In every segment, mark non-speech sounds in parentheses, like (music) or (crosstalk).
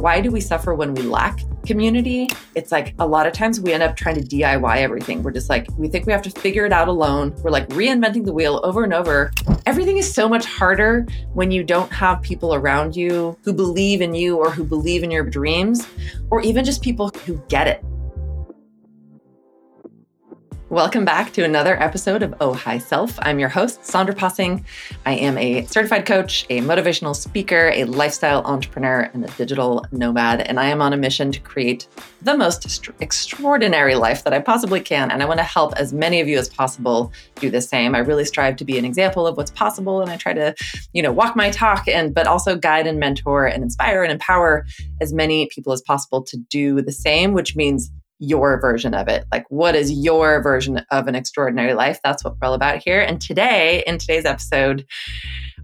why do we suffer when we lack community? It's like a lot of times we end up trying to DIY everything. We're just like, we think we have to figure it out alone. We're like reinventing the wheel over and over. Everything is so much harder when you don't have people around you who believe in you or who believe in your dreams, or even just people who get it. Welcome back to another episode of Oh Hi Self. I'm your host, Sandra Possing. I am a certified coach, a motivational speaker, a lifestyle entrepreneur, and a digital nomad. And I am on a mission to create the most extraordinary life that I possibly can. And I want to help as many of you as possible do the same. I really strive to be an example of what's possible. And I try to, you know, walk my talk and, but also guide and mentor and inspire and empower as many people as possible to do the same, which means your version of it. Like, what is your version of an extraordinary life? That's what we're all about here. And today, in today's episode,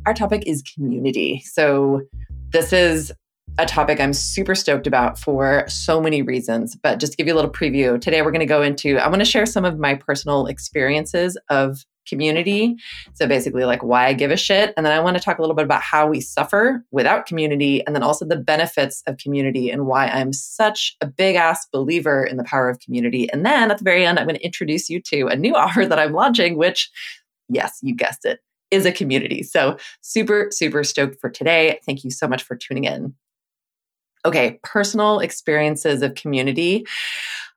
our topic is community. So, this is a topic I'm super stoked about for so many reasons. But just to give you a little preview, today we're going to go into, I want to share some of my personal experiences of community. So basically, like why I give a shit. And then I want to talk a little bit about how we suffer without community, and then also the benefits of community and why I'm such a big ass believer in the power of community. And then at the very end, I'm going to introduce you to a new (laughs) offer that I'm launching, which, yes, you guessed it, is a community. So super, super stoked for today. Thank you so much for tuning in. Okay, personal experiences of community.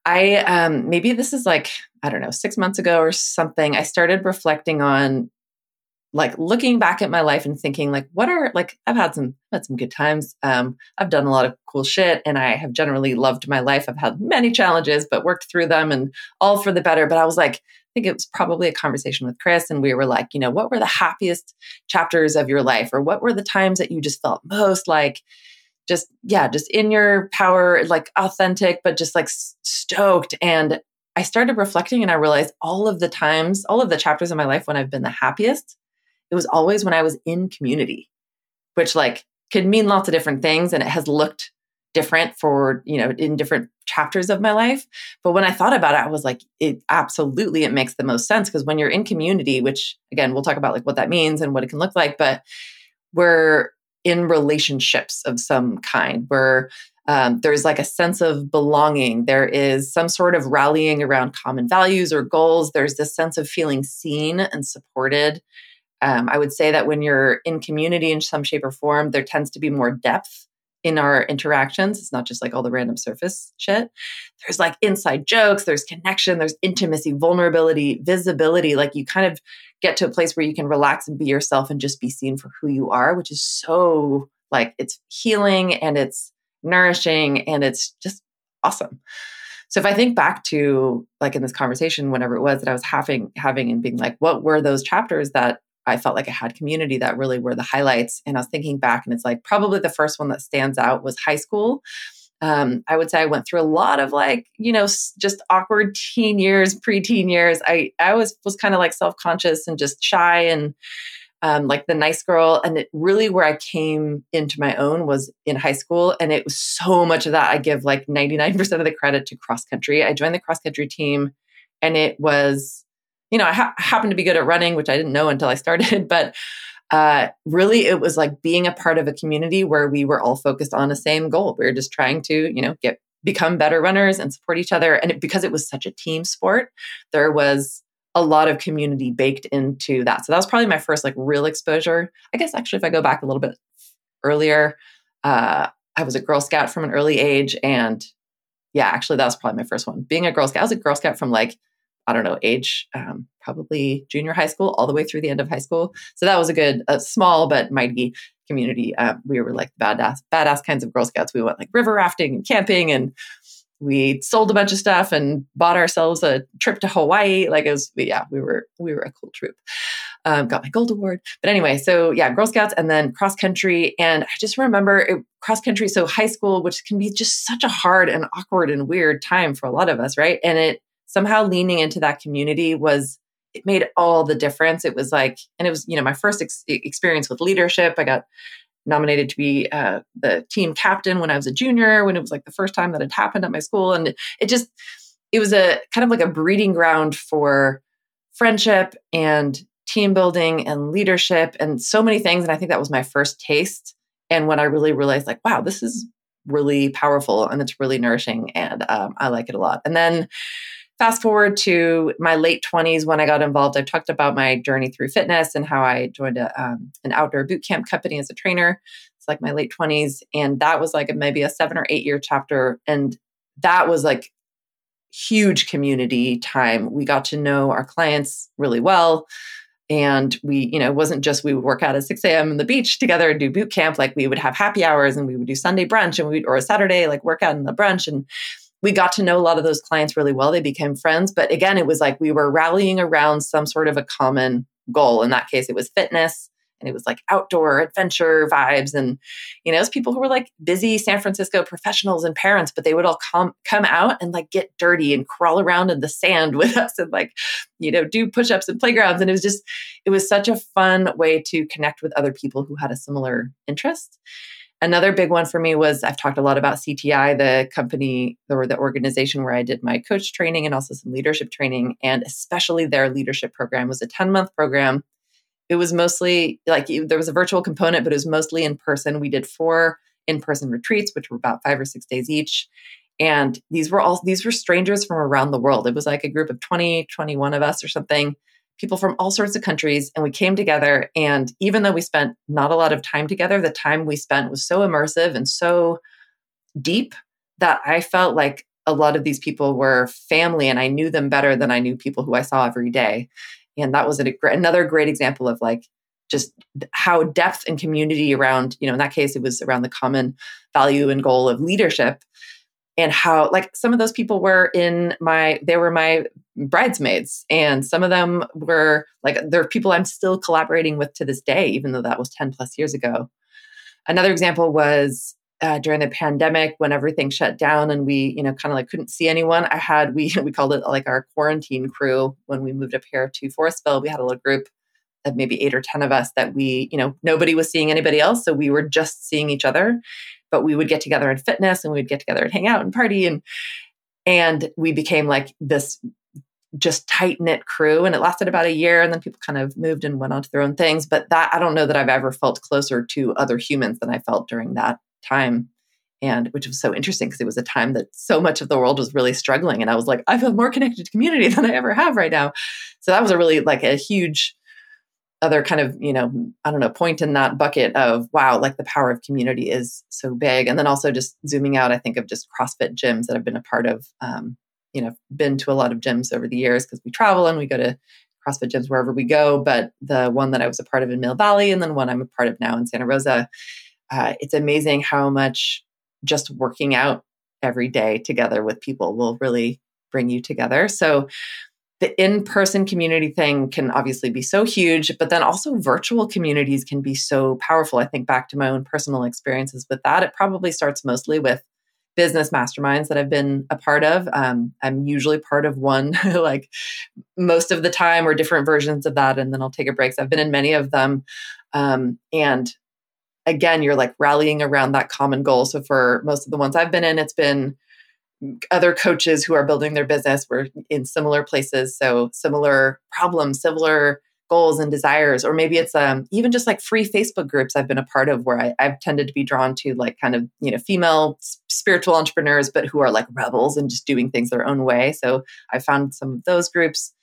I um maybe this is like I don't know, 6 months ago or something, I started reflecting on like looking back at my life and thinking like what are like I've had some had some good times. Um I've done a lot of cool shit and I have generally loved my life. I've had many challenges but worked through them and all for the better, but I was like I think it was probably a conversation with Chris and we were like, you know, what were the happiest chapters of your life or what were the times that you just felt most like just yeah just in your power like authentic but just like stoked. And i started reflecting and i realized all of the times all of the chapters in my life when i've been the happiest it was always when i was in community which like could mean lots of different things and it has looked different for you know in different chapters of my life. But when i thought about it i was like it absolutely it makes the most sense because when you're in community which again we'll talk about like what that means and what it can look like but we're in relationships of some kind where um, there's like a sense of belonging. There is some sort of rallying around common values or goals. There's this sense of feeling seen and supported. Um, I would say that when you're in community in some shape or form, there tends to be more depth in our interactions. It's not just like all the random surface shit. There's like inside jokes, there's connection, there's intimacy, vulnerability, visibility. Like you kind of get to a place where you can relax and be yourself and just be seen for who you are, which is so like it's healing and it's nourishing and it's just awesome. So if I think back to like in this conversation, whenever it was that I was having having and being like, what were those chapters that I felt like I had community that really were the highlights. And I was thinking back, and it's like probably the first one that stands out was high school. Um, I would say I went through a lot of like, you know, just awkward teen years, preteen years. I I was was kind of like self conscious and just shy and um, like the nice girl. And it really where I came into my own was in high school, and it was so much of that. I give like ninety nine percent of the credit to cross country. I joined the cross country team, and it was you know, I ha- happened to be good at running, which I didn't know until I started, (laughs) but uh, really it was like being a part of a community where we were all focused on the same goal. We were just trying to, you know, get become better runners and support each other. And it, because it was such a team sport, there was a lot of community baked into that. So that was probably my first like real exposure. I guess actually, if I go back a little bit earlier, uh, I was a Girl Scout from an early age, and yeah, actually, that was probably my first one. Being a Girl Scout, I was a Girl Scout from like I don't know, age, um, probably junior high school, all the way through the end of high school. So that was a good, a small but mighty community. Um, we were like badass, badass kinds of Girl Scouts. We went like river rafting and camping, and we sold a bunch of stuff and bought ourselves a trip to Hawaii. Like it was, yeah, we were we were a cool troop. Um, got my gold award. But anyway, so yeah, Girl Scouts and then cross country. And I just remember it, cross country. So high school, which can be just such a hard and awkward and weird time for a lot of us, right? And it somehow leaning into that community was it made all the difference. It was like and it was you know my first ex- experience with leadership. I got nominated to be uh, the team captain when i was a junior when it was like the first time that had happened at my school. And it just it was a kind of like a breeding ground for friendship and team building and leadership and so many things. And i think that was my first taste. And when i really realized like wow this is really powerful and it's really nourishing and um, i like it a lot. And then fast forward to my late 20s when i got involved i've talked about my journey through fitness and how i joined a, um, an outdoor boot camp company as a trainer. It's like my late 20s and that was like maybe a seven or eight year chapter and that was like huge community time. We got to know our clients really well and we you know it wasn't just we would work out at 6 a.m in the beach together and do boot camp like we would have happy hours and we would do sunday brunch and we or a saturday like work out in the brunch and we got to know a lot of those clients really well. They became friends but again it was like we were rallying around some sort of a common goal. In that case it was fitness and it was like outdoor adventure vibes and you know it was people who were like busy san francisco professionals and parents but they would all come come out and like get dirty and crawl around in the sand (laughs) with us and like you know do push-ups and playgrounds and it was just it was such a fun way to connect with other people who had a similar interest Another big one for me was I've talked a lot about CTI, the company or the organization where I did my coach training and also some leadership training. And especially their leadership program was a 10 month program it was mostly like there was a virtual component, but it was mostly in person. We did four in person retreats, which were about five or six days each. And these were all, these were strangers from around the world. It was like a group of 20, 21 of us or something, people from all sorts of countries. And we came together. And even though we spent not a lot of time together, the time we spent was so immersive and so deep that I felt like a lot of these people were family and I knew them better than I knew people who I saw every day. And that was another great example of like just how depth and community around, you know, in that case, it was around the common value and goal of leadership and how like some of those people were in my they were my bridesmaids and some of them were like they're people i'm still collaborating with to this day even though that was 10 plus years ago. Another example was uh, during the pandemic when everything shut down and we you know kind of like couldn't see anyone i had we (laughs) we called it like our quarantine crew when we moved up here to forestville. We had a little group of maybe eight or ten of us that we you know nobody was seeing anybody else so we were just seeing each other but we would get together in fitness and we'd get together and hang out and party and and we became like this just tight knit crew and it lasted about a year and then people kind of moved and went on to their own things. But that i don't know that i've ever felt closer to other humans than i felt during that time. And which was so interesting because it was a time that so much of the world was really struggling and i was like i feel more connected to community (laughs) than i ever have right now. So that was a really like a huge other kind of you know i don't know point in that bucket of wow like the power of community is so big and then also just zooming out i think of just crossfit gyms that i've been a part of um, you know been to a lot of gyms over the years because we travel and we go to crossfit gyms wherever we go but the one that i was a part of in mill valley and then one i'm a part of now in santa rosa uh, it's amazing how much just working out every day together with people will really bring you together. So the in-person community thing can obviously be so huge, but then also virtual communities can be so powerful. I think back to my own personal experiences with that. It probably starts mostly with business masterminds that I've been a part of. Um, I'm usually part of one, (laughs) like most of the time, or different versions of that, and then I'll take a break. So I've been in many of them, um, and again, you're like rallying around that common goal. So for most of the ones I've been in, it's been other coaches who are building their business. We're in similar places, so similar problems, similar goals and desires, or maybe it's um, even just like free Facebook groups I've been a part of where I, I've tended to be drawn to like kind of you know female spiritual entrepreneurs, but who are like rebels and just doing things their own way. So I found some of those groups,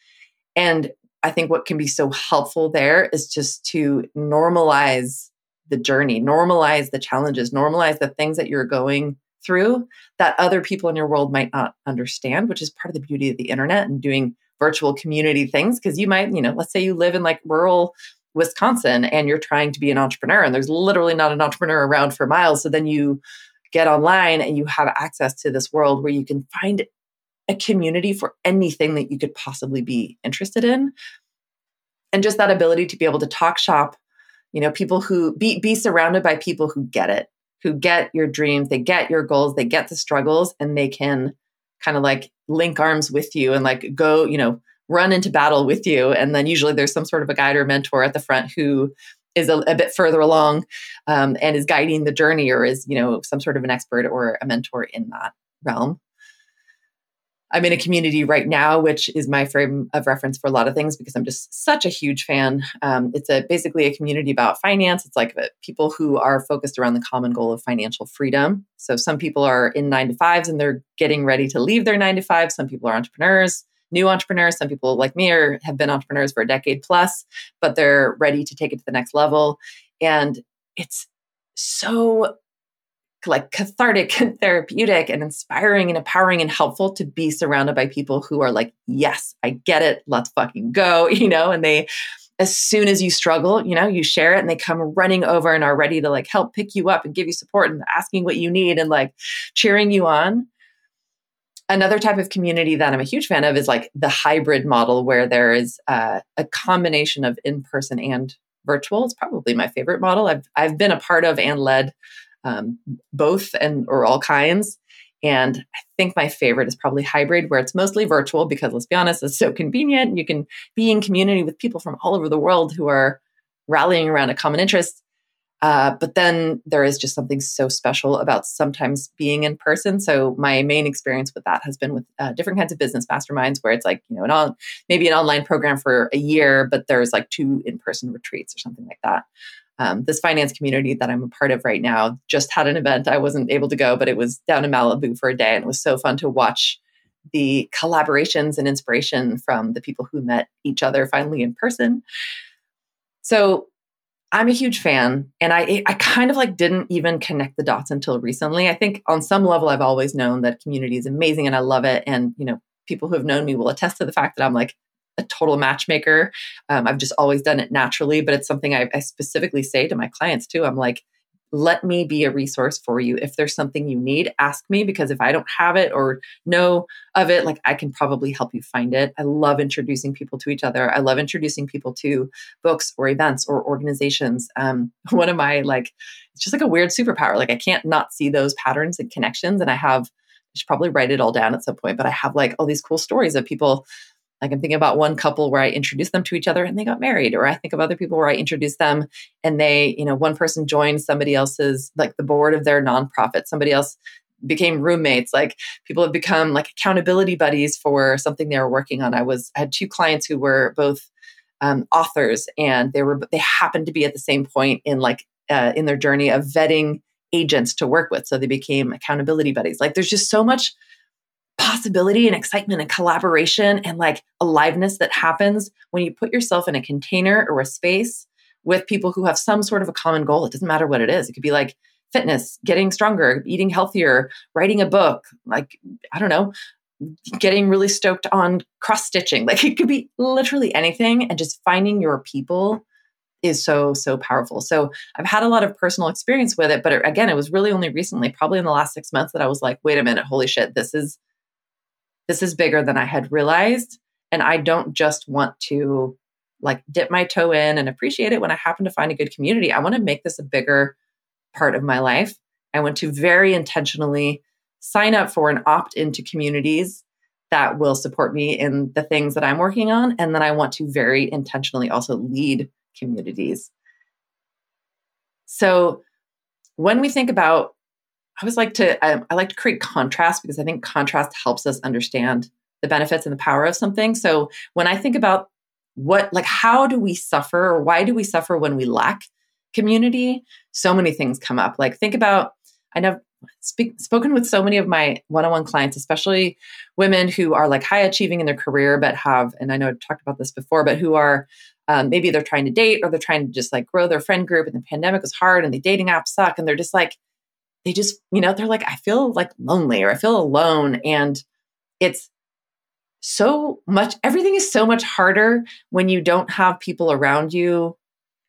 and I think what can be so helpful there is just to normalize the journey, normalize the challenges, normalize the things that you're going through that other people in your world might not understand, which is part of the beauty of the internet and doing virtual community things. Because you might, you know, let's say you live in like rural Wisconsin and you're trying to be an entrepreneur and there's literally not an entrepreneur around for miles. So then you get online and you have access to this world where you can find a community for anything that you could possibly be interested in. And just that ability to be able to talk shop you know people who be be surrounded by people who get it who get your dreams they get your goals they get the struggles and they can kind of like link arms with you and like go you know run into battle with you. And then usually there's some sort of a guide or mentor at the front who is a, a bit further along um, and is guiding the journey or is you know some sort of an expert or a mentor in that realm I'm in a community right now, which is my frame of reference for a lot of things because I'm just such a huge fan. Um, it's a basically a community about finance. It's like people who are focused around the common goal of financial freedom. So some people are in nine to fives and they're getting ready to leave their nine to five. Some people are entrepreneurs, new entrepreneurs. Some people like me are have been entrepreneurs for a decade plus, but they're ready to take it to the next level. And it's so like cathartic (laughs) and therapeutic and inspiring and empowering and helpful to be surrounded by people who are like, yes, I get it. Let's fucking go, (laughs) you know, and they, as soon as you struggle, you know, you share it and they come running over and are ready to like help pick you up and give you support and asking what you need and like cheering you on. Another type of community that I'm a huge fan of is like the hybrid model where there is uh, a combination of in person and virtual. It's probably my favorite model. I've I've been a part of and led um, both and or all kinds. And I think my favorite is probably hybrid, where it's mostly virtual because let's be honest, it's so convenient. You can be in community with people from all over the world who are rallying around a common interest. Uh, but then there is just something so special about sometimes being in person. So my main experience with that has been with uh, different kinds of business masterminds, where it's like you know an on, maybe an online program for a year, but there's like two in person retreats or something like that um, this finance community that I'm a part of right now just had an event. I wasn't able to go, but it was down in Malibu for a day, and it was so fun to watch the collaborations and inspiration from the people who met each other finally in person. So I'm a huge fan, and I I kind of like didn't even connect the dots until recently. I think on some level I've always known that community is amazing and I love it, and you know people who have known me will attest to the fact that I'm like a total matchmaker. Um, I've just always done it naturally, but it's something I, I specifically say to my clients too. I'm like, let me be a resource for you. If there's something you need, ask me because if I don't have it or know of it, like I can probably help you find it. I love introducing people to each other. I love introducing people to books or events or organizations. Um, (laughs) one of my like, it's just like a weird superpower. Like I can't not see those patterns and connections. And I have, I should probably write it all down at some point, but I have like all these cool stories of people like I'm thinking about one couple where I introduced them to each other and they got married, or I think of other people where I introduced them and they, you know, one person joined somebody else's, like the board of their nonprofit, somebody else became roommates. Like people have become like accountability buddies for something they were working on. I was I had two clients who were both um, authors, and they were they happened to be at the same point in like uh, in their journey of vetting agents to work with, so they became accountability buddies. Like there's just so much possibility and excitement and collaboration and like aliveness that happens when you put yourself in a container or a space with people who have some sort of a common goal. It doesn't matter what it is. It could be like fitness, getting stronger, eating healthier, writing a book, like, I don't know, getting really stoked on cross stitching. Like it could be literally anything. And just finding your people is so, so powerful. So I've had a lot of personal experience with it. But it, again, it was really only recently, probably in the last six months, that I was like, wait a minute, holy shit, this is this is bigger than I had realized. And I don't just want to like dip my toe in and appreciate it when I happen to find a good community. I want to make this a bigger part of my life. I want to very intentionally sign up for and opt into communities that will support me in the things that I'm working on. And then I want to very intentionally also lead communities. So when we think about I always like to I, I like to create contrast because I think contrast helps us understand the benefits and the power of something. So when I think about what like how do we suffer or why do we suffer when we lack community, so many things come up. Like think about I know speak, spoken with so many of my one-on-one clients, especially women who are like high achieving in their career, but have, and I know I've talked about this before, but who are um, maybe they're trying to date or they're trying to just like grow their friend group and the pandemic was hard and the dating apps suck and they're just like they just, you know, they're like, I feel like lonely or I feel alone. And it's so much, everything is so much harder when you don't have people around you,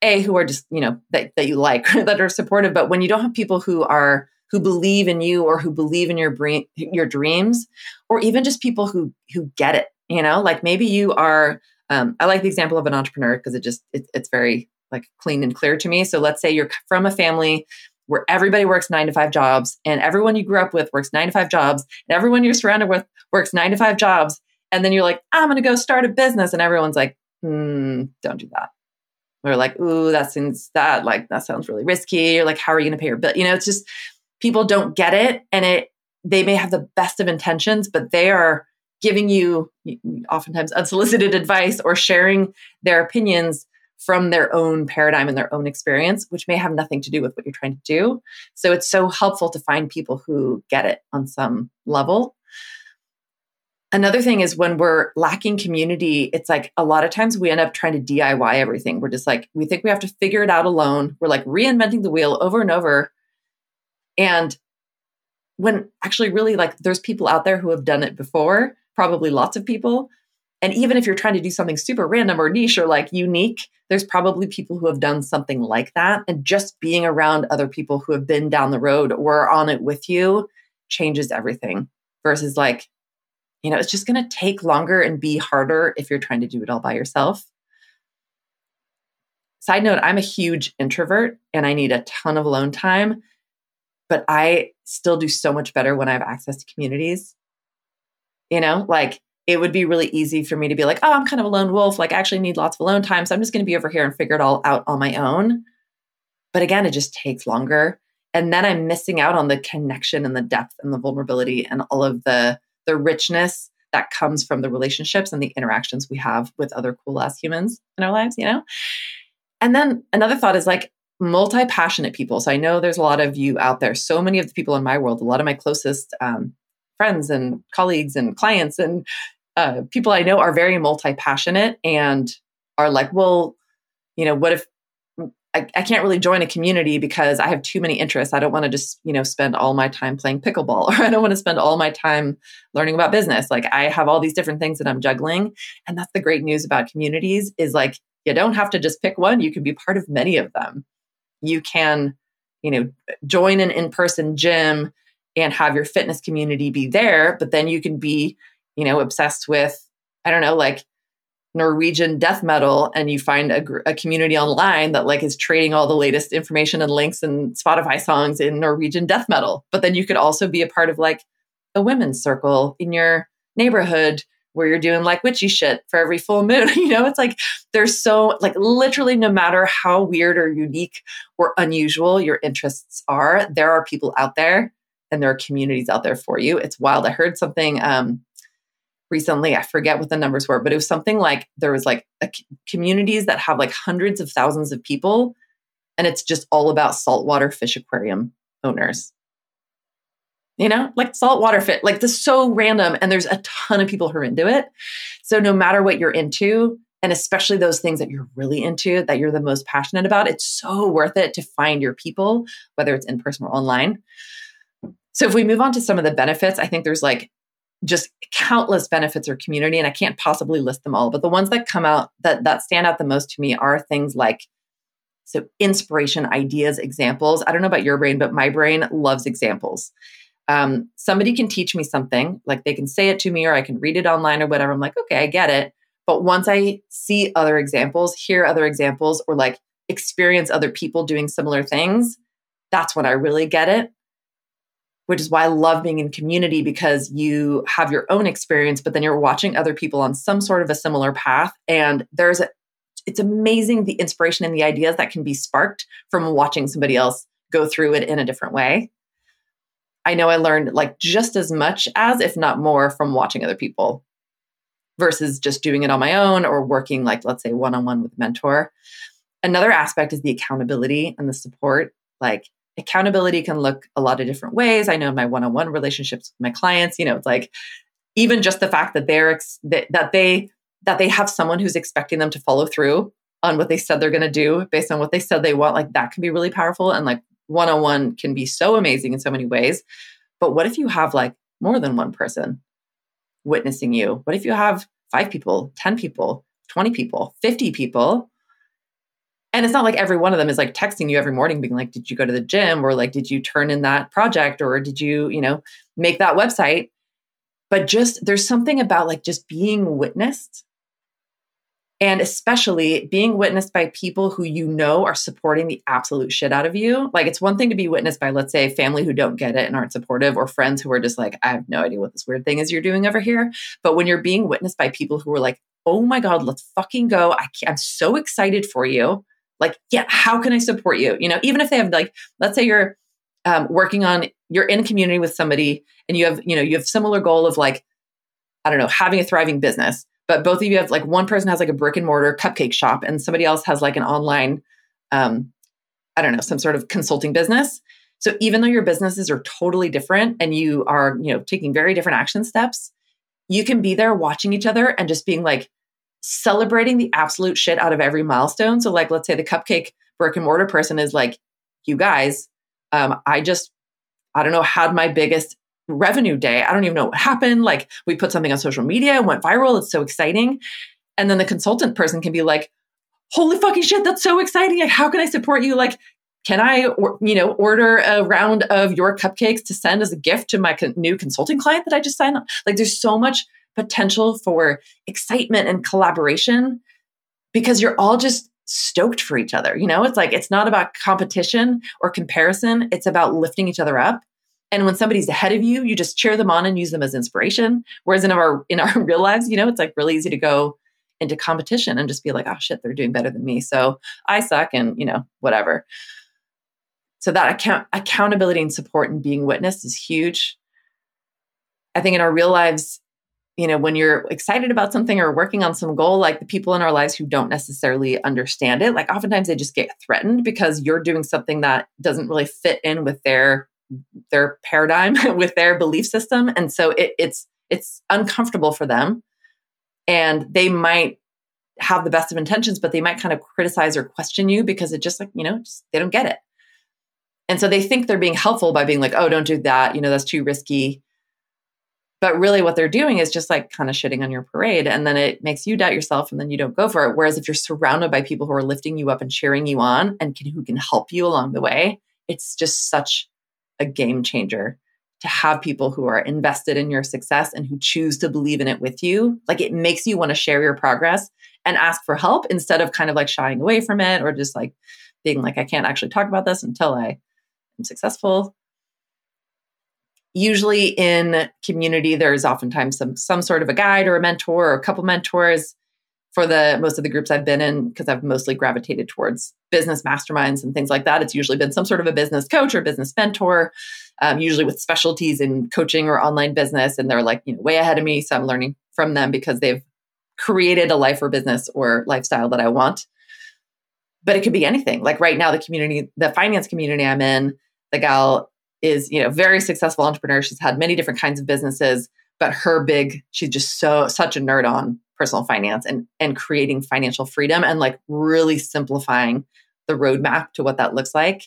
A, who are just, you know, that, that you like, (laughs) that are supportive. But when you don't have people who are, who believe in you or who believe in your brain, your dreams, or even just people who who get it, you know, like maybe you are. Um, I like the example of an entrepreneur because it just it, it's very like clean and clear to me. So let's say you're from a family where everybody works nine to five jobs and everyone you grew up with works nine to five jobs and everyone you're surrounded with works nine to five jobs. And then you're like, I'm going to go start a business. And everyone's like, hmm, don't do that. Or like, ooh, that seems that like, that sounds really risky. Or like, how are you going to pay your bill? You know, it's just people don't get it. And it, they may have the best of intentions, but they are giving you oftentimes unsolicited (laughs) advice or sharing their opinions from their own paradigm and their own experience, which may have nothing to do with what you're trying to do. So it's so helpful to find people who get it on some level. Another thing is when we're lacking community, it's like a lot of times we end up trying to DIY everything. We're just like, we think we have to figure it out alone. We're like reinventing the wheel over and over. And when actually, really, like, there's people out there who have done it before, probably lots of people. And even if you're trying to do something super random or niche or like unique, there's probably people who have done something like that. And just being around other people who have been down the road or on it with you changes everything versus like, you know, it's just going to take longer and be harder if you're trying to do it all by yourself. Side note, I'm a huge introvert and I need a ton of alone time, but I still do so much better when I have access to communities. You know, like it would be really easy for me to be like, oh, I'm kind of a lone wolf. Like, I actually need lots of alone time. So I'm just going to be over here and figure it all out on my own. But again, it just takes longer. And then I'm missing out on the connection and the depth and the vulnerability and all of the, the richness that comes from the relationships and the interactions we have with other cool ass humans in our lives, you know? And then another thought is like multi passionate people. So I know there's a lot of you out there. So many of the people in my world, a lot of my closest um, friends and colleagues and clients and uh, people I know are very multi passionate and are like, well, you know, what if I, I, can't really join a community because I have too many interests. I don't want to just, you know, spend all my time playing pickleball (laughs) or I don't want to spend all my time learning about business. Like I have all these different things that I'm juggling. And that's the great news about communities is like you don't have to just pick one. You can be part of many of them. You can, you know, join an in-person gym and have your fitness community be there, but then you can be you know, obsessed with, I don't know, like Norwegian death metal and you find a, a, community online that like is trading all the latest information and links and Spotify songs in Norwegian death metal. But then you could also be a part of like a women's circle in your neighborhood where you're doing like witchy shit for every full moon. (laughs) you know, it's like there's so like literally no matter how weird or unique or unusual your interests are, there are people out there and there are communities out there for you. It's wild. I heard something um recently i forget what the numbers were but it was something like there was like communities that have like hundreds of thousands of people and it's just all about saltwater fish aquarium owners. You know? Like saltwater fit like this so random and there's a ton of people who are into it. So no matter what you're into and especially those things that you're really into that you're the most passionate about it's so worth it to find your people whether it's in person or online. So if we move on to some of the benefits i think there's like just countless benefits or community and i can't possibly list them all but the ones that come out that that stand out the most to me are things like so inspiration ideas examples. I don't know about your brain but my brain loves examples. Um, somebody can teach me something like they can say it to me or i can read it online or whatever. I'm like okay i get it. But once i see other examples hear other examples or like experience other people doing similar things that's when i really get it which is why I love being in community because you have your own experience, but then you're watching other people on some sort of a similar path. And there's a, it's amazing the inspiration and the ideas that can be sparked from watching somebody else go through it in a different way. I know I learned like just as much as, if not more, from watching other people versus just doing it on my own or working, like, let's say, one on one with a mentor. Another aspect is the accountability and the support. Like, accountability can look a lot of different ways. I know in my one-on-one relationships with my clients, you know, it's like even just the fact that they're ex- that, that they that they have someone who's expecting them to follow through on what they said they're going to do based on what they said they want, like that can be really powerful and like one-on-one can be so amazing in so many ways. But what if you have like more than one person witnessing you? What if you have 5 people, 10 people, 20 people, 50 people and it's not like every one of them is like texting you every morning being like did you go to the gym or like did you turn in that project or did you you know make that website but just there's something about like just being witnessed and especially being witnessed by people who you know are supporting the absolute shit out of you. Like it's one thing to be witnessed by, let's say, family who don't get it and aren't supportive, or friends who are just like, I have no idea what this weird thing is you're doing over here. But when you're being witnessed by people who are like, oh my God, let's fucking go. I am so excited for you like yeah how can i support you you know even if they have like let's say you're um, working on you're in community with somebody and you have you know you have similar goal of like I don't know, having a thriving business, but both of you have like one person has like a brick and mortar cupcake shop and somebody else has like an online, um, I don't know, some sort of consulting business. So even though your businesses are totally different and you are, you know, taking very different action steps, you can be there watching each other and just being like celebrating the absolute shit out of every milestone. So like, let's say the cupcake brick and mortar person is like, you guys, um, I just, I don't know, had my biggest revenue day. I don't even know what happened. Like we put something on social media went viral. It's so exciting. And then the consultant person can be like, holy fucking shit, that's so exciting. Like, how can I support you? Like, can I, or, you know, order a round of your cupcakes to send as a gift to my con- new consulting client that I just signed up? Like, there's so much potential for excitement and collaboration because you're all just stoked for each other. You know, it's like it's not about competition or comparison, it's about lifting each other up. And when somebody's ahead of you, you just cheer them on and use them as inspiration. Whereas in our in our (laughs) real lives, you know, it's like really easy to go into competition and just be like, oh shit, they're doing better than me. So I suck and, you know, whatever. So that account accountability and support and being witnessed is huge. I think in our real lives, you know, when you're excited about something or working on some goal, like the people in our lives who don't necessarily understand it, like oftentimes they just get threatened because you're doing something that doesn't really fit in with their their paradigm, (laughs) with their belief system. And so it, it's it's uncomfortable for them. And they might have the best of intentions, but they might kind of criticize or question you because it just like, you know, just, they don't get it. And so they think they're being helpful by being like, oh, don't do that. You know, that's too risky. But really, what they're doing is just like kind of shitting on your parade. And then it makes you doubt yourself and then you don't go for it. Whereas if you're surrounded by people who are lifting you up and cheering you on and can, who can help you along the way, it's just such a game changer to have people who are invested in your success and who choose to believe in it with you. Like it makes you want to share your progress and ask for help instead of kind of like shying away from it or just like being like, I can't actually talk about this until I am successful usually in community there's oftentimes some some sort of a guide or a mentor or a couple mentors for the most of the groups I've been in because I've mostly gravitated towards business masterminds and things like that. It's usually been some sort of a business coach or business mentor, um, usually with specialties in coaching or online business, and they're like you know way ahead of me, so I'm learning from them because they've created a life or business or lifestyle that I want. But it could be anything. Like right now, the community, the finance community I'm in, the gal is you know very successful entrepreneur. She's had many different kinds of businesses but her big she's just so such a nerd on personal finance and and creating financial freedom and like really simplifying the roadmap to what that looks like.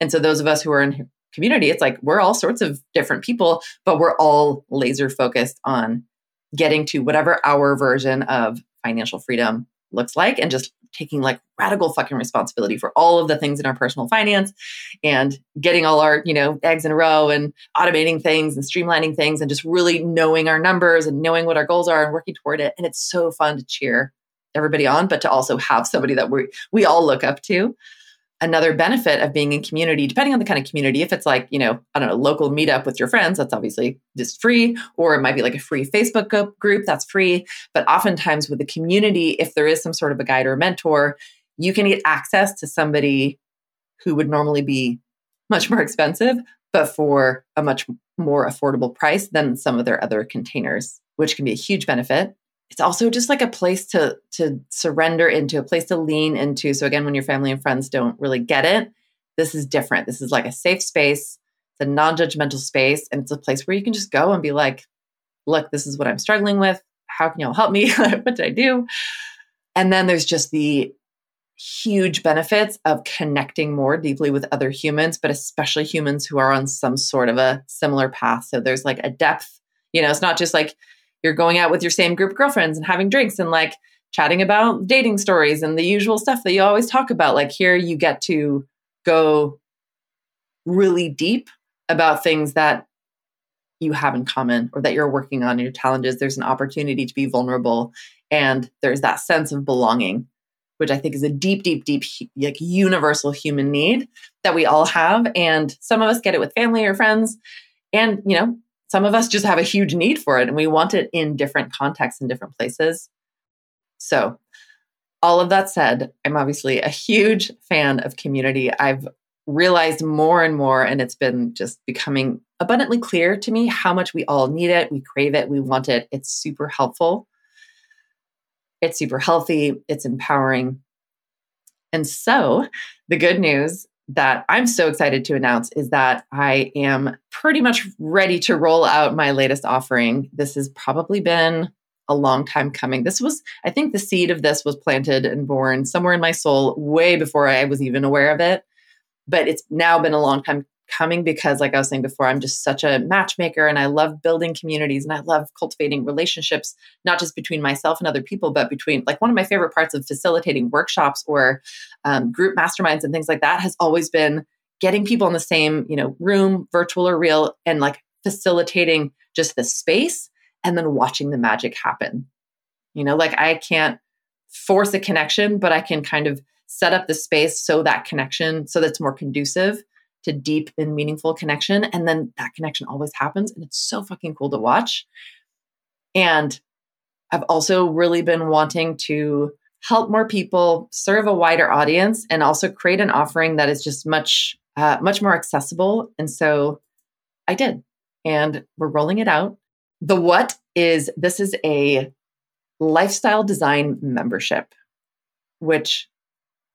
And so those of us who are in community it's like we're all sorts of different people but we're all laser focused on getting to whatever our version of financial freedom looks like and just taking like radical fucking responsibility for all of the things in our personal finance and getting all our, you know, eggs in a row and automating things and streamlining things and just really knowing our numbers and knowing what our goals are and working toward it. And it's so fun to cheer everybody on, but to also have somebody that we we all look up to another benefit of being in community, depending on the kind of community, if it's like, you know, I don't know, local meetup with your friends, that's obviously just free, or it might be like a free Facebook group, that's free. But oftentimes with the community, if there is some sort of a guide or a mentor, you can get access to somebody who would normally be much more expensive, but for a much more affordable price than some of their other containers, which can be a huge benefit it's also just like a place to to surrender into a place to lean into. So again when your family and friends don't really get it this is different. This is like a safe space. It's a non-judgmental space and it's a place where you can just go and be like look this is what i'm struggling with. How can y'all help me? (laughs) What did i do? And then there's just the huge benefits of connecting more deeply with other humans but especially humans who are on some sort of a similar path. So there's like a depth you know it's not just like you're going out with your same group of girlfriends and having drinks and like chatting about dating stories and the usual stuff that you always talk about. Like here, you get to go really deep about things that you have in common or that you're working on your challenges. There's an opportunity to be vulnerable. And there's that sense of belonging, which I think is a deep, deep, deep, like universal human need that we all have. And some of us get it with family or friends. And, you know, some of us just have a huge need for it and we want it in different contexts in different places. So, all of that said, I'm obviously a huge fan of community. I've realized more and more, and it's been just becoming abundantly clear to me how much we all need it. We crave it. We want it. It's super helpful. It's super healthy. It's empowering. And so, the good news that I'm so excited to announce is that I am pretty much ready to roll out my latest offering. This has probably been a long time coming. This was, I think, the seed of this was planted and born somewhere in my soul way before I was even aware of it. But it's now been a long time coming because, like I was saying before, I'm just such a matchmaker and I love building communities and I love cultivating relationships, not just between myself and other people, but between like one of my favorite parts of facilitating workshops or um, group masterminds and things like that has always been getting people in the same, you know, room, virtual or real, and like facilitating just the space and then watching the magic happen. You know, like I can't force a connection, but I can kind of set up the space so that connection, so that's more conducive to deep and meaningful connection. And then that connection always happens. And it's so fucking cool to watch. And I've also really been wanting to help more people serve a wider audience and also create an offering that is just much, uh, much more accessible. And so I did. And we're rolling it out. The what is this is a lifestyle design membership, which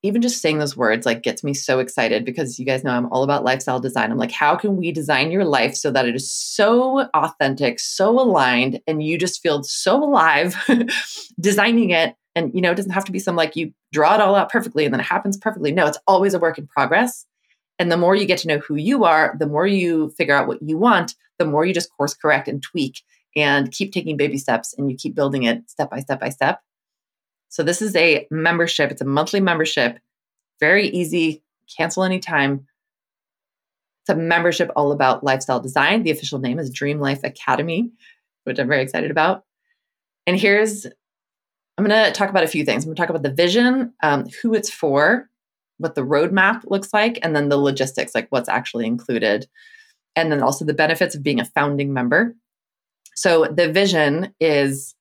even just saying those words like gets me so excited because you guys know I'm all about lifestyle design. I'm like, how can we design your life so that it is so authentic, so aligned, and you just feel so alive (laughs) designing it? And you know, it doesn't have to be some like you draw it all out perfectly and then it happens perfectly. No, it's always a work in progress. And the more you get to know who you are, the more you figure out what you want, the more you just course correct and tweak and keep taking baby steps and you keep building it step by step by step. So this is a membership. It's a monthly membership. Very easy. Cancel anytime. It's a membership all about lifestyle design. The official name is Dream Life Academy, which I'm very excited about. And here's, I'm going to talk about a few things. I'm going to talk about the vision, um, who it's for, what the roadmap looks like, and then the logistics, like what's actually included. And then also the benefits of being a founding member. So the vision is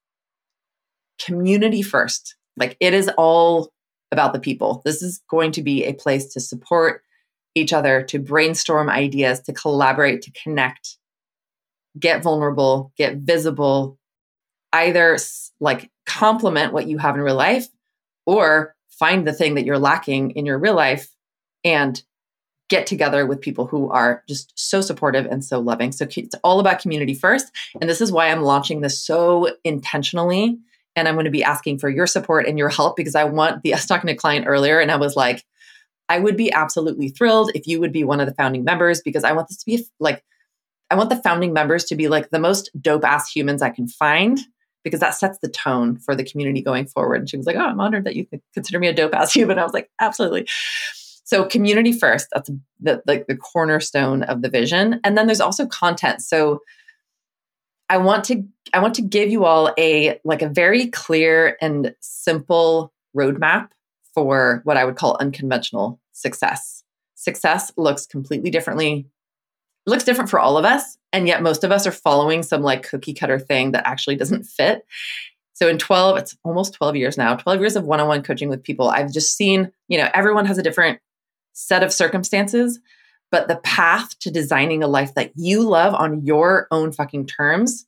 community first. Like it is all about the people. This is going to be a place to support each other, to brainstorm ideas, to collaborate, to connect, get vulnerable, get visible, either like complement what you have in real life or find the thing that you're lacking in your real life and get together with people who are just so supportive and so loving. So it's all about community first. And this is why I'm launching this so intentionally and I'm going to be asking for your support and your help because I want the (laughs) I was talking to a client earlier and I was like, I would be absolutely thrilled if you would be one of the founding members because I want this to be like I want the founding members to be like the most dope ass humans I can find because that sets the tone for the community going forward. And she was like, Oh, I'm honored that you consider me a dope ass (laughs) human. I was like, Absolutely. So community first, that's the like the cornerstone of the vision. And then there's also content. So I want to I want to give you all a like a very clear and simple roadmap for what I would call unconventional success. Success looks completely differently. It looks different for all of us, and yet most of us are following some like cookie cutter thing that actually doesn't fit. So in 12, it's almost 12 years now, 12 years of one-on-one coaching with people, I've just seen, you know, everyone has a different set of circumstances, but the path to designing a life that you love on your own fucking terms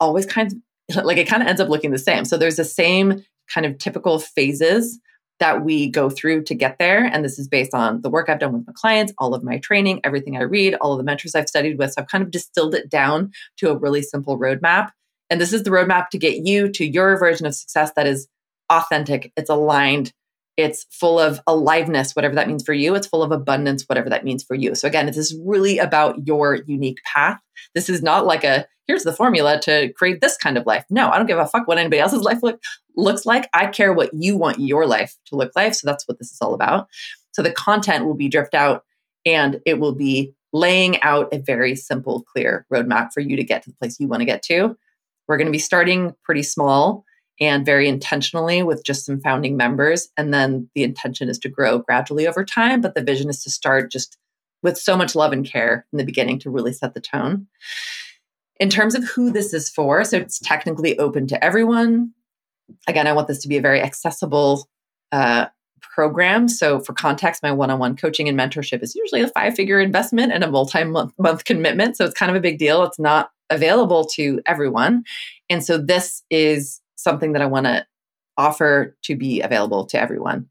always kind of like it kind of ends up looking the same. So there's the same kind of typical phases that we go through to get there. And this is based on the work I've done with my clients, all of my training, everything I read, all of the mentors I've studied with. So I've kind of distilled it down to a really simple roadmap. And this is the roadmap to get you to your version of success that is authentic, it's aligned, it's full of aliveness, whatever that means for you. It's full of abundance, whatever that means for you. So, again, this is really about your unique path. This is not like a here's the formula to create this kind of life. No, I don't give a fuck what anybody else's (laughs) life look, looks like. I care what you want your life to look like. So, that's what this is all about. So, the content will be dripped out and it will be laying out a very simple, clear roadmap for you to get to the place you want to get to. We're going to be starting pretty small and very intentionally with just some founding members. And then the intention is to grow gradually over time, but the vision is to start just with so much love and care in the beginning to really set the tone. In terms of who this is for, so it's technically open to everyone. Again, I want this to be a very accessible uh, program. So, for context, my one on one coaching and mentorship is usually a five figure investment and a multi month commitment. So, it's kind of a big deal. It's not available to everyone. And so, this is something that I want to offer to be available to everyone.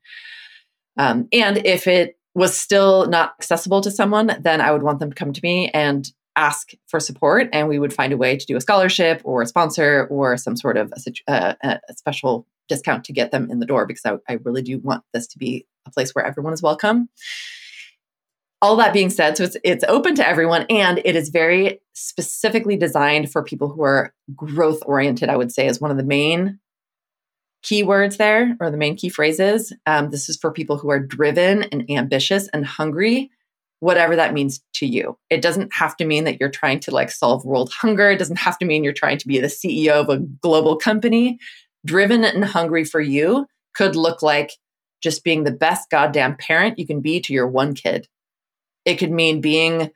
Um, and if it was still not accessible to someone, then I would want them to come to me and ask for support, and we would find a way to do a scholarship or a sponsor or some sort of a, uh, a special discount to get them in the door because I, I really do want this to be a place where everyone is welcome all that being said so it's it's open to everyone and it is very specifically designed for people who are growth oriented i would say is one of the main keywords there or the main key phrases. Um, this is for people who are driven and ambitious and hungry, whatever that means to you. It doesn't have to mean that you're trying to like solve world hunger. It doesn't have to mean you're trying to be the CEO of a global company. Driven and hungry for you could look like just being the best goddamn parent you can be to your one kid. It could mean being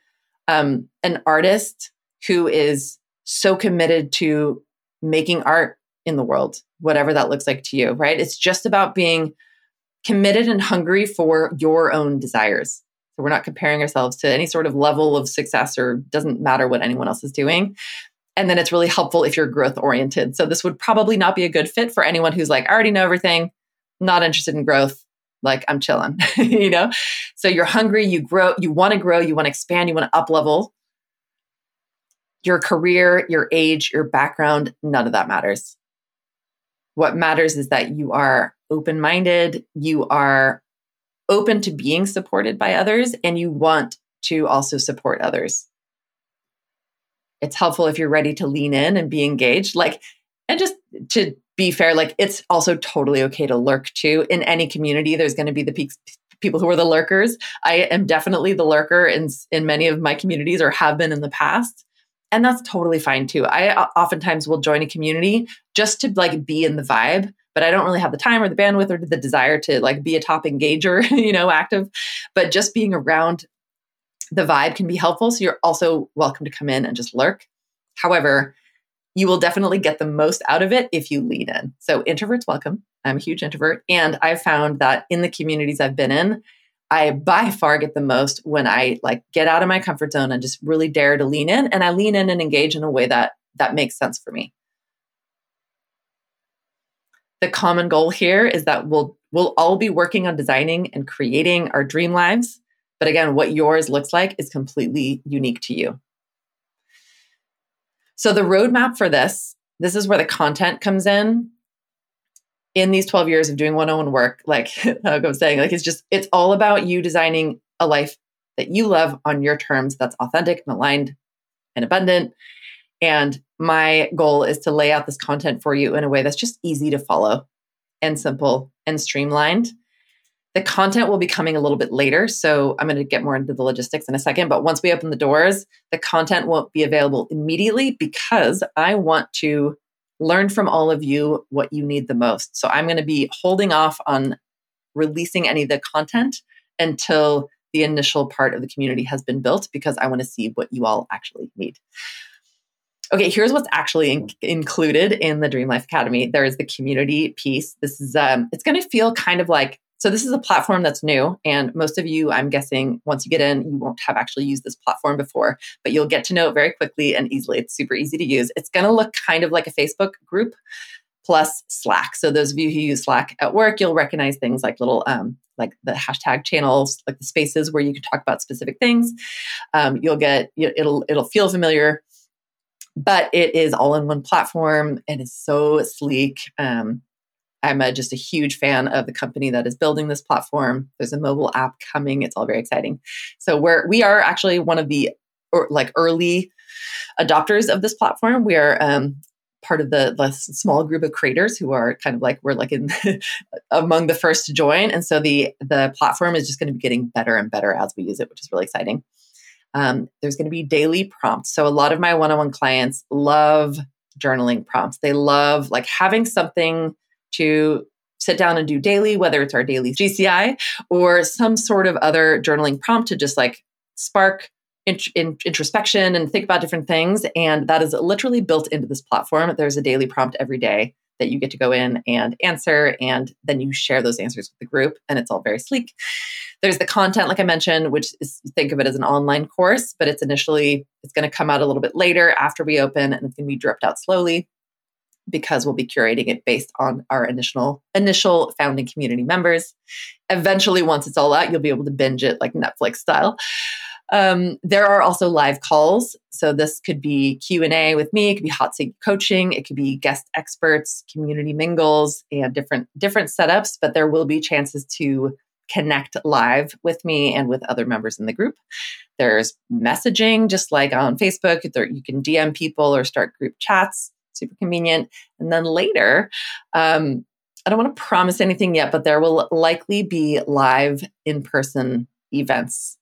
um, an artist who is so committed to making art in the world, whatever that looks like to you, right? It's just about being committed and hungry for your own desires. So we're not comparing ourselves to any sort of level of success or doesn't matter what anyone else is doing. And then it's really helpful if you're growth oriented. So this would probably not be a good fit for anyone who's like, I already know everything, not interested in growth. Like I'm chilling, (laughs) you know? So you're hungry, you grow, you want to grow, you want to expand, you want to up level. Your career, your age, your background, none of that matters. What matters is that you are open minded, you are open to being supported by others, and you want to also support others. It's helpful if you're ready to lean in and be engaged. Like, and just to be fair, like, it's also totally okay to lurk too. In any community, there's going to be the peaks people who are the lurkers. I am definitely the lurker in in many of my communities or have been in the past. And that's totally fine too. I uh, oftentimes will join a community just to like be in the vibe but i don't really have the time or the bandwidth or the desire to like be a top engager (laughs) you know active. But just being around the vibe can be helpful so you're also welcome to come in and just lurk. However you will definitely get the most out of it if you lean in so introverts welcome i'm a huge introvert and i've found that in the communities i've been in I by far get the most when I like get out of my comfort zone and just really dare to lean in and I lean in and engage in a way that that makes sense for me. The common goal here is that we'll we'll all be working on designing and creating our dream lives, but again what yours looks like is completely unique to you. So the roadmap for this, this is where the content comes in in these 12 years of doing one-on-one work, like, (laughs) like I'm saying, like it's just, it's all about you designing a life that you love on your terms that's authentic and aligned and abundant. And my goal is to lay out this content for you in a way that's just easy to follow and simple and streamlined. The content will be coming a little bit later. So I'm going to get more into the logistics in a second. But once we open the doors, the content won't be available immediately because I want to learn from all of you what you need the most. So I'm going to be holding off on releasing any of the content until the initial part of the community has been built because I want to see what you all actually need. Okay, here's what's actually in- included in the Dream Life Academy. There is the community piece. This is um, it's going to feel kind of like so this is a platform that's new, and most of you, I'm guessing, once you get in, you won't have actually used this platform before, but you'll get to know it very quickly and easily. It's super easy to use. It's going to look kind of like a Facebook group plus Slack. So those of you who use Slack at work, you'll recognize things like little um, like the hashtag channels, like the spaces where you can talk about specific things. Um, you'll get it'll it'll feel familiar, but it is all in one platform and is so sleek. Um, I'm a, just a huge fan of the company that is building this platform. There's a mobile app coming. It's all very exciting. So we're we are actually one of the or like early adopters of this platform. We are um, part of the, the small group of creators who are kind of like we're like in (laughs) among the first to join. And so the the platform is just going to be getting better and better as we use it, which is really exciting. Um, there's going to be daily prompts. So a lot of my one-on-one clients love journaling prompts. They love like having something to sit down and do daily, whether it's our daily GCI or some sort of other journaling prompt to just like spark in, in, introspection and think about different things. And that is literally built into this platform. There's a daily prompt every day that you get to go in and answer, and then you share those answers with the group, and it's all very sleek. There's the content, like I mentioned, which is think of it as an online course, but it's initially it's going to come out a little bit later after we open, and it's going to be dripped out slowly because we'll be curating it based on our initial initial founding community members. Eventually, once it's all out, you'll be able to binge it like Netflix style. Um, there are also live calls. So this could be Q&A with me, it could be hot seat coaching, it could be guest experts, community mingles, and different different setups, but there will be chances to connect live with me and with other members in the group. There's messaging, just like on Facebook. There, you can DM people or start group chats, super convenient. And then later, um, I don't want to promise anything yet, but there will likely be live in person events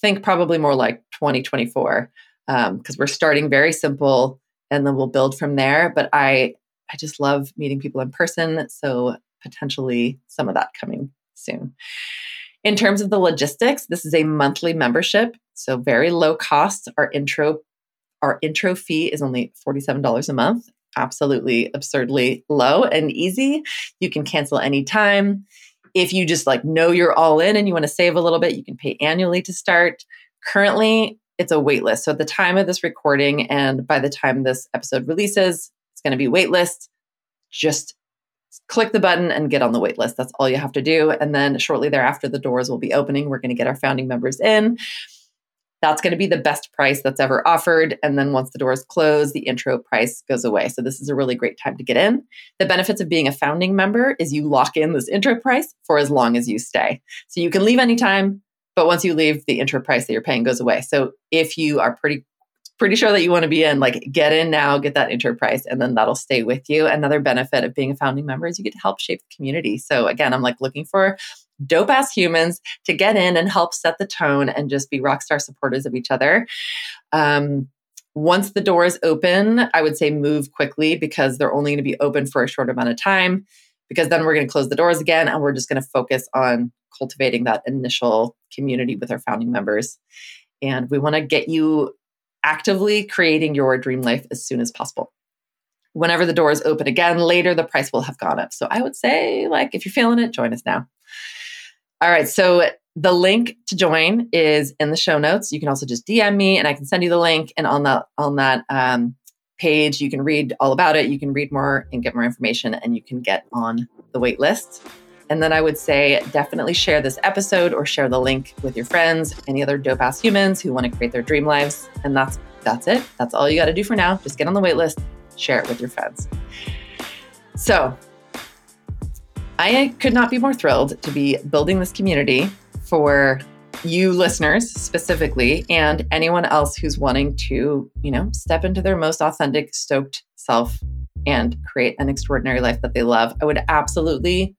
think probably more like 2024 because um, we're starting very simple and then we'll build from there. But I I just love meeting people in person, so potentially some of that coming soon. In terms of the logistics, this is a monthly membership, so very low cost. Our intro our intro fee is only $47 a month. Absolutely absurdly low and easy. You can cancel anytime. If you just like know you're all in and you want to save a little bit, you can pay annually to start. Currently, it's a waitlist. So at the time of this recording and by the time this episode releases, it's going to be waitlist. Just click the button and get on the waitlist. That's all you have to do. And then shortly thereafter, the doors will be opening. We're going to get our founding members in. That's going to be the best price that's ever offered. And then once the doors close, the intro price goes away. So this is a really great time to get in. The benefits of being a founding member is you lock in this intro price for as long as you stay. So you can leave anytime, but once you leave, the intro price that you're paying goes away. So if you are pretty pretty sure that you want to be in, like get in now, get that intro price, and then that'll stay with you. Another benefit of being a founding member is you get to help shape the community. So again, I'm like looking for dope ass humans to get in and help set the tone and just be rock star supporters of each other. Um, once the doors open, I would say move quickly because they're only going to be open for a short amount of time. Because then we're going to close the doors again and we're just going to focus on cultivating that initial community with our founding members. And we want to get you actively creating your dream life as soon as possible. Whenever the doors open again later, the price will have gone up. So I would say, like, if you're feeling it, join us now. All right. So the link to join is in the show notes. You can also just DM me and I can send you the link. And on that on that um, page, you can read all about it. You can read more and get more information, and you can get on the wait list. And then I would say definitely share this episode or share the link with your friends, any other dope ass humans who want to create their dream lives. And that's that's it. That's all you got to do for now. Just get on the wait list, share it with your friends. So I could not be more thrilled to be building this community for you listeners specifically and anyone else who's wanting to, you know, step into their most authentic, stoked self and create an extraordinary life that they love. I would absolutely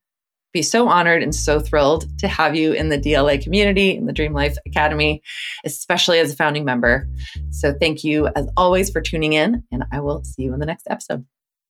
be so honored and so thrilled to have you in the DLA community, in the Dream Life Academy, especially as a founding member. So thank you as always for tuning in, and I will see you in the next episode.